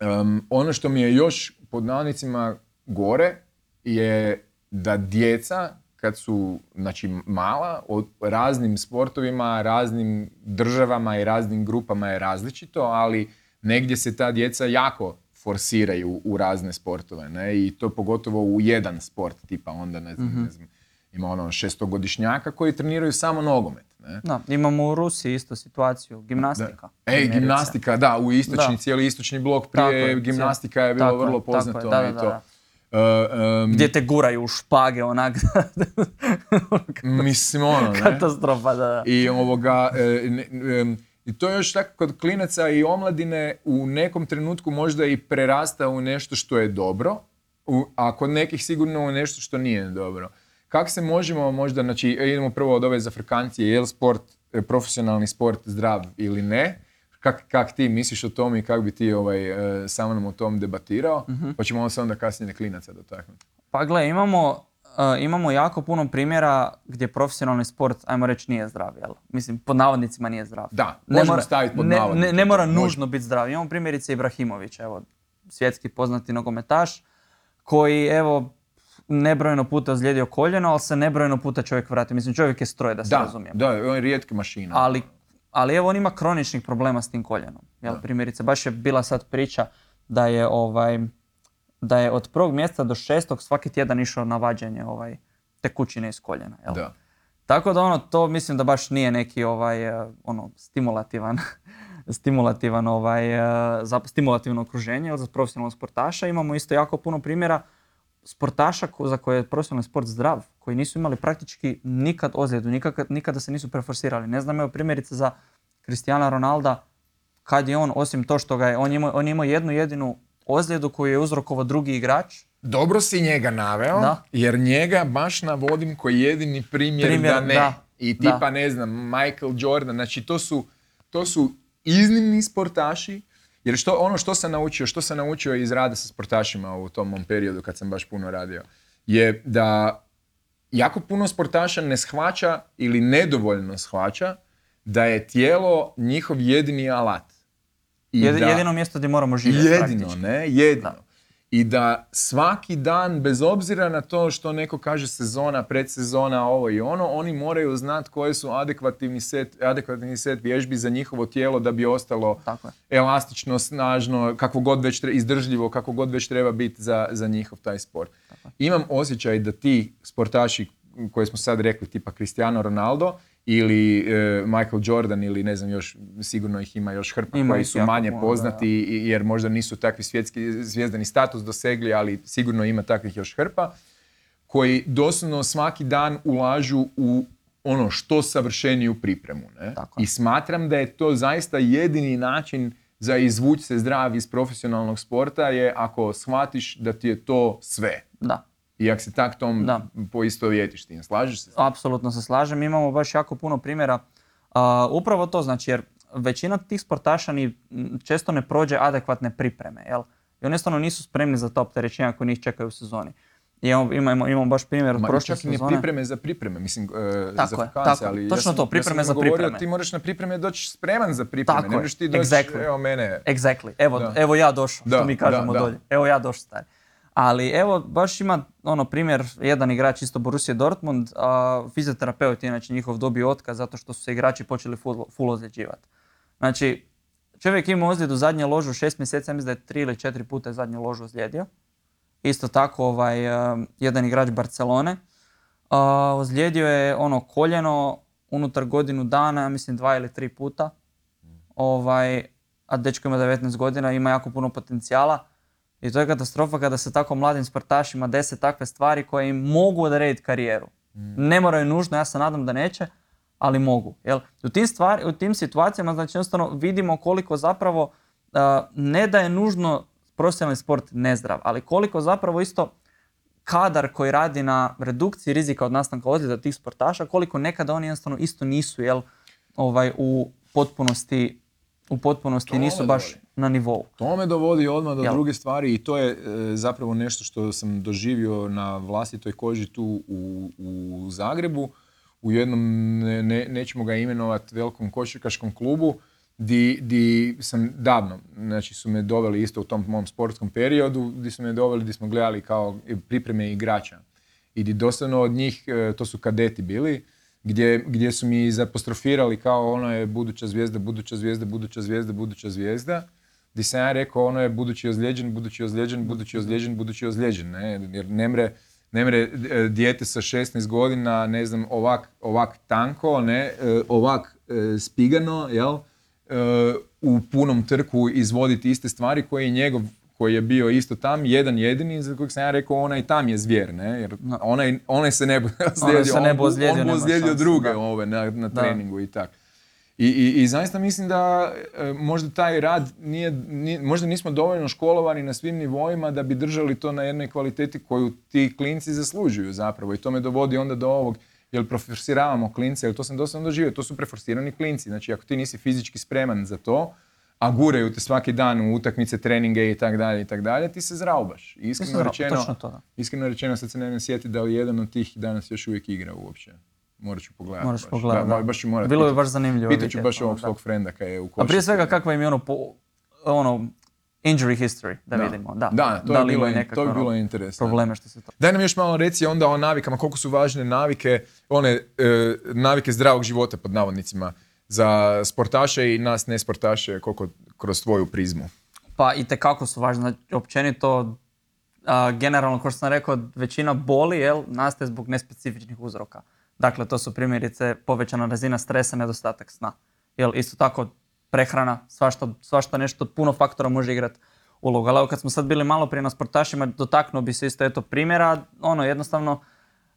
Em, ono što mi je još pod navodnicima gore je da djeca kad su znači mala od raznim sportovima, raznim državama i raznim grupama je različito, ali negdje se ta djeca jako forsiraju u razne sportove, ne? I to pogotovo u jedan sport, tipa onda ne znam, ne znam ima ono šestogodišnjaka koji treniraju samo nogomet, ne? Da, imamo u Rusiji isto situaciju, gimnastika. Ej, primjerice. gimnastika, da, u istočni, Da. cijeli istočni blok Tako prije je, gimnastika je bilo Tako vrlo tako je, poznato da, da, i da, to. E, em, Gdje te guraju u špage, onak, mislim ono, ne? katastrofa, da, da. I ovoga, e, ne- em, i to još tako kod klinaca i omladine u nekom trenutku možda i prerasta u nešto što je dobro, u, a kod nekih sigurno u nešto što nije dobro. Kako se možemo možda, znači idemo prvo od ove zafrkancije, je li sport, e, profesionalni sport zdrav ili ne? Kak, kak ti misliš o tom i kako bi ti ovaj, e, sa mnom o tom debatirao? Pa ćemo se onda kasnije klinaca dotaknuti. Pa gle, imamo, uh, imamo jako puno primjera gdje profesionalni sport, ajmo reći, nije zdrav, jel? Mislim, pod navodnicima nije zdrav. Da, možemo staviti pod ne, navodnike Ne, ne mora nužno biti zdrav. Imamo primjerice Ibrahimović, evo, svjetski poznati nogometaš, koji, evo, nebrojeno puta ozlijedio koljeno, ali se nebrojeno puta čovjek vrati. Mislim, čovjek je stroj, da se Da, razumijemo. da, on je rijetka mašina. Ali, ali evo on ima kroničnih problema s tim koljenom. Jel, primjerice, baš je bila sad priča da je ovaj da je od prvog mjesta do šestog svaki tjedan išao na vađenje ovaj, tekućine iz koljena. Jel? Da. Tako da ono, to mislim da baš nije neki ovaj, eh, ono, stimulativan stimulativan ovaj, e, za stimulativno okruženje jel, za profesionalnog sportaša. Imamo isto jako puno primjera sportaša za koje je profesionalni sport zdrav, koji nisu imali praktički nikad ozljedu, nikad, nikada se nisu preforsirali. Ne znam, evo primjerice za Cristiana Ronalda, kad je on, osim to što ga je, on je imao, on je imao jednu jedinu ozljedu koju je uzrokovao drugi igrač, Dobro si njega naveo, Da. jer njega baš navodim koji jedini primjer, Primjer, da ne. da. I Da. tipa, ne znam, Michael Jordan, znači to su, to su iznimni sportaši, jer što, ono što sam naučio, što sam naučio iz rada sa sportašima u tom mom periodu kad sam baš puno radio, je da jako puno sportaša ne shvaća ili nedovoljno shvaća da je tijelo njihov jedini alat. I Jedi- da- jedino mjesto gdje moramo živjeti Jedino, praktički. ne? Jedino. Da. I da svaki dan, bez obzira na to što neko kaže sezona, predsezona, ovo i ono, oni moraju znati koje su adekvativni set, adekvatni set vježbi za njihovo tijelo da bi ostalo Tako elastično, snažno, kako god već tre- izdržljivo, kako god već treba biti za, za njihov taj sport. Imam osjećaj da ti sportaši koje smo sad rekli, tipa Cristiano Ronaldo ili e, Michael Jordan ili ne znam još, sigurno ih ima još hrpa Ima koji su manje puno, poznati i- jer možda nisu takvi svjetski zvijezdani status dosegli, ali sigurno ima takvih još hrpa koji doslovno svaki dan ulažu u ono što savršeniju pripremu. Ne? Tako. I smatram da je to zaista jedini način za izvući se zdrav iz profesionalnog sporta je ako shvatiš da ti je to sve. Da. I ako se tak tom Da. poistovjetiš s tim. Slažeš se? Apsolutno se slažem, imamo baš jako puno primjera. A, upravo to znači jer većina tih sportaša ni često ne prođe adekvatne pripreme, jel? I oni jednostavno nisu spremni za to opterećenja koje njih čekaju u sezoni. I imamo, imamo, baš primjer od Ma, prošle čak i ne sezone. pripreme za pripreme, mislim, e, Tako za je, tako ali Točno ja sam, to, pripreme ja sam za govorio, pripreme. ti moraš na pripreme doći spreman za pripreme, Tako ne možeš ti doći, exactly. evo mene, Exactly. Evo, Da. evo ja došao, što mi kažemo da, da. dolje. Evo ja došao stari. Ali evo, baš ima ono primjer, jedan igrač isto Borussia Dortmund, a, fizioterapeut je inače njihov dobio otkaz zato što su se igrači počeli full, full ozljeđivati. Znači, čovjek ima ozljedu zadnje ložu šest mjeseci, ja mislim da je tri ili četiri puta zadnju ložu ozlijedio. Isto tako ovaj, a, jedan igrač Barcelone. A, ozlijedio je ono koljeno unutar godinu dana, ja mislim dva ili tri puta. Ovaj, a dečko ima 19 godina, ima jako puno potencijala. I to je katastrofa kada se tako mladim sportašima dese takve stvari koje im mogu odrediti karijeru. Ne moraju nužno, ja se nadam da neće, ali mogu. Jel? U, tim stvari, u tim situacijama znači jednostavno vidimo koliko zapravo ne da je nužno profesionalni sport nezdrav, ali koliko zapravo isto kadar koji radi na redukciji rizika od nastanka ozljeda tih sportaša, koliko nekada oni jednostavno isto nisu jel, ovaj, u potpunosti, u potpunosti To nisu baš dovodi. na nivou. To me dovodi odmah do Jel? druge stvari i to je e, zapravo nešto što sam doživio na vlastitoj koži tu u, u Zagrebu u jednom, ne, ne- nećemo ga imenovati, velikom košarkaškom klubu di, di sam davno, znači su me doveli isto u tom mom sportskom periodu, di su me doveli, di smo gledali kao pripreme igrača. I di doslovno od njih, e, to su kadeti bili, gdje, gdje su mi zapostrofirali kao ono je buduća zvijezda, buduća zvijezda, buduća zvijezda, buduća zvijezda. Di sam ja rekao ono je budući ozlijeđen, budući ozlijeđen, budući ozlijeđen, budući ozlijeđen. Ne? Jer ne mre, ne mre e, dijete sa 16 godina, ne znam, ovak, ovak tanko, ne, e, ovak e, spigano, jel? U punom trku izvoditi iste stvari koje je njegov koji je bio isto tam, jedan jedini, za kojeg sam ja rekao onaj tam je zvijer, ne? Jer onaj, onaj se ne se ozlijedio, on ozlijedio, on ozlijedio šanse, druge da. ove na, na Da. treningu i tak. I, i, I zaista mislim da e, možda taj rad nije, nije- možda nismo dovoljno školovani na svim nivoima da bi držali to na jednoj kvaliteti koju ti klinci zaslužuju zapravo. I to me dovodi onda do ovog, jel preforsiravamo klince, jer to sam doslovno doživio, to su preforsirani klinci. Znači ako ti nisi fizički spreman za to, a guraju te svaki dan u utakmice, treninge i tak dalje i tak dalje, ti se zraubaš. I iskreno Mislim, rečeno, to, da. iskreno rečeno sad se ne sjetiti da li jedan od tih danas još uvijek igra uopće. Morat ću pogledati. Moraš pogledati, Da, da. baš ću morat Bilo bi baš zanimljivo Pitat ću baš ovog svog frenda kaj je u A košarci. prije svega kakva im je ono, po, ono injury history, da, Da. vidimo. Da, Da, to, da li bilo, to bi ono, bilo interesantno. probleme što se to... Daj nam još malo reci onda o navikama, koliko su važne navike, one e, navike zdravog života pod navodnicima za sportaše i nas ne sportaše, koliko kroz tvoju prizmu. Pa i kako su važne, znači, općenito, a, generalno, kao što sam rekao, većina boli, jel, nastaje zbog nespecifičnih uzroka. Dakle, to su primjerice povećana razina stresa, nedostatak sna. Jel, isto tako, prehrana, svašta, svašta nešto, puno faktora može igrati ulogu. Ali evo kad smo sad bili malo prije na sportašima, dotaknuo bi se isto eto primjera, ono jednostavno,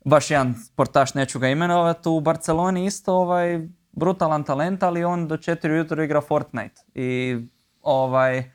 baš jedan sportaš, neću ga imenovati, u Barceloni isto ovaj, brutalan talent, ali on do četiri ujutro igra Fortnite. I ovaj,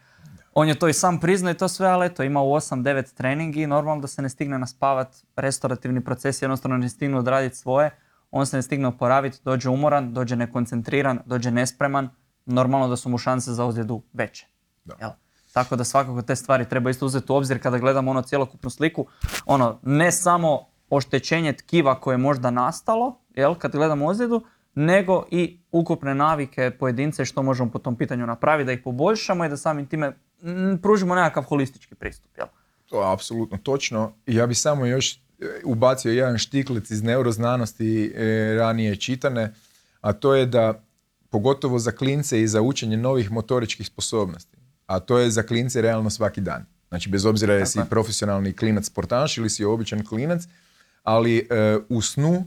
on je to i sam priznao i to sve, ali eto, ima u 8-9 treningi i normalno da se ne stigne naspavat, restaurativni proces jednostavno ne stignu odraditi svoje, on se ne stigne oporaviti, dođe umoran, dođe nekoncentriran, dođe nespreman, normalno da su mu šanse za ozljedu veće. Da. Jel? Tako da svakako te stvari treba isto uzeti u obzir kada gledamo ono cjelokupnu sliku. Ono, ne samo oštećenje tkiva koje je možda nastalo, jel, kad gledamo ozljedu, nego i ukupne navike pojedince što možemo po tom pitanju napraviti, da ih poboljšamo i da samim time pružimo nekakav holistički pristup. Jel? To je apsolutno točno. Ja bi samo još e, ubacio jedan štiklic iz neuroznanosti e, ranije čitane, a to je da pogotovo za klince i za učenje novih motoričkih sposobnosti, a to je za klince realno svaki dan. Znači bez obzira jesi profesionalni klinac sportaš ili si običan klinac, ali e, u snu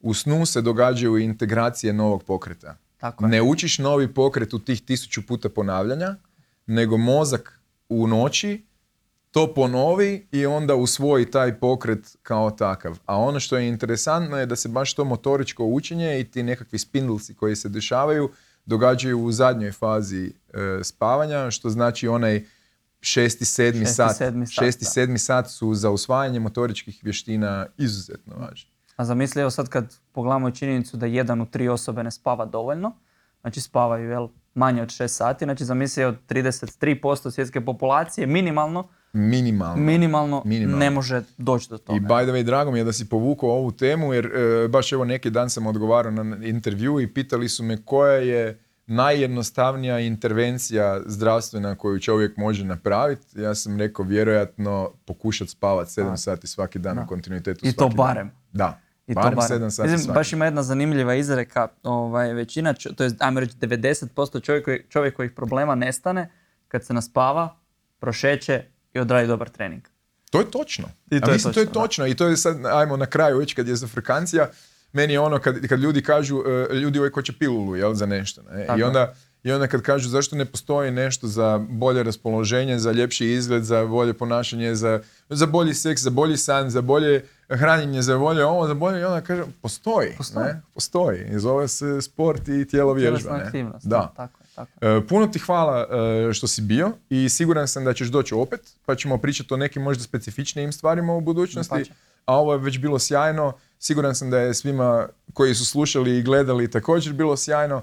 u snu se događaju integracije novog pokreta. Tako je. Ne učiš novi pokret u tih tisuću puta ponavljanja, nego mozak u noći to ponovi i onda usvoji taj pokret kao takav. A ono što je interesantno je da se baš to motoričko učenje i ti nekakvi spindlesi koji se dešavaju događaju u zadnjoj fazi e, spavanja, što znači onaj šesti, sedmi Šesti, sat. sedmi sat, šesti, sedmi sat su za usvajanje motoričkih vještina izuzetno važni. A zamisli evo sad kad pogledamo činjenicu da jedan u tri osobe ne spava dovoljno, znači spavaju jel, manje od 6 sati, znači zamisli od 33% svjetske populacije minimalno, Minimalno. minimalno, Minimalno. ne može doći do toga. I by the way, drago mi je da si povukao ovu temu, jer e, baš evo neki dan sam odgovarao na intervju i pitali su me koja je najjednostavnija intervencija zdravstvena koju čovjek može napraviti. Ja sam rekao vjerojatno pokušati spavati 7 Da. sati svaki dan Da. u kontinuitetu I to dan. barem. Da, I to barem. 7 sati Mislim, baš ima jedna zanimljiva izreka, ovaj, većina, to je, ajmo reći, 90% čovjek, koji- čovjekovih problema nestane kad se naspava, prošeće i odradi dobar trening. To je točno. I A to je mislim, to je točno, da. točno. I to je sad, ajmo na kraju već kad je za frkancija, meni je ono kad, kad ljudi kažu, e, ljudi uvijek hoće pilulu, jel, za nešto. Ne? I, onda, I onda kad kažu zašto ne postoji nešto za bolje raspoloženje, za ljepši izgled, za bolje ponašanje, za, za bolji seks, za bolji san, za bolje hranjenje, za bolje ovo, za bolje, i onda kaže, postoji. Postoji. Ne? Postoji. I zove se sport i tijelo vježba. Aktivnost. Da. Tako je, tako je. E, Puno ti hvala e, što si bio i siguran sam da ćeš doći opet, pa ćemo pričati o nekim možda specifičnijim stvarima u budućnosti. A ovo je već bilo sjajno. Siguran sam da je svima koji su slušali i gledali također bilo sjajno.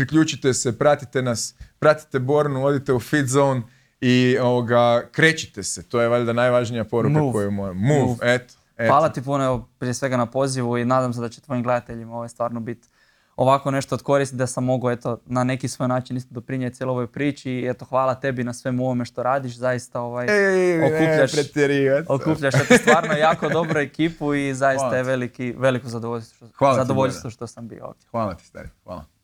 Priključite se, pratite nas, pratite Bornu, odite u Fit Zone i ovoga, krećite se. To je valjda najvažnija poruka Move. koju moram. Move, Move. eto. eto. Hvala ti puno prije svega na pozivu i nadam se da će tvojim gledateljima ovo stvarno biti ovako nešto od koristi da sam mogao eto, na neki svoj način isto doprinijeti cijeloj ovoj priči i eto hvala tebi na svemu ovome što radiš, zaista ovaj, Ej, ne, okupljaš, pretjerivat. okupljaš eto, stvarno jako dobru ekipu i zaista Hvala je veliki, veliko zadovoljstvo, Hvala ti, zadovoljstvo što sam bio ovdje. Hvala ti, stari. Hvala.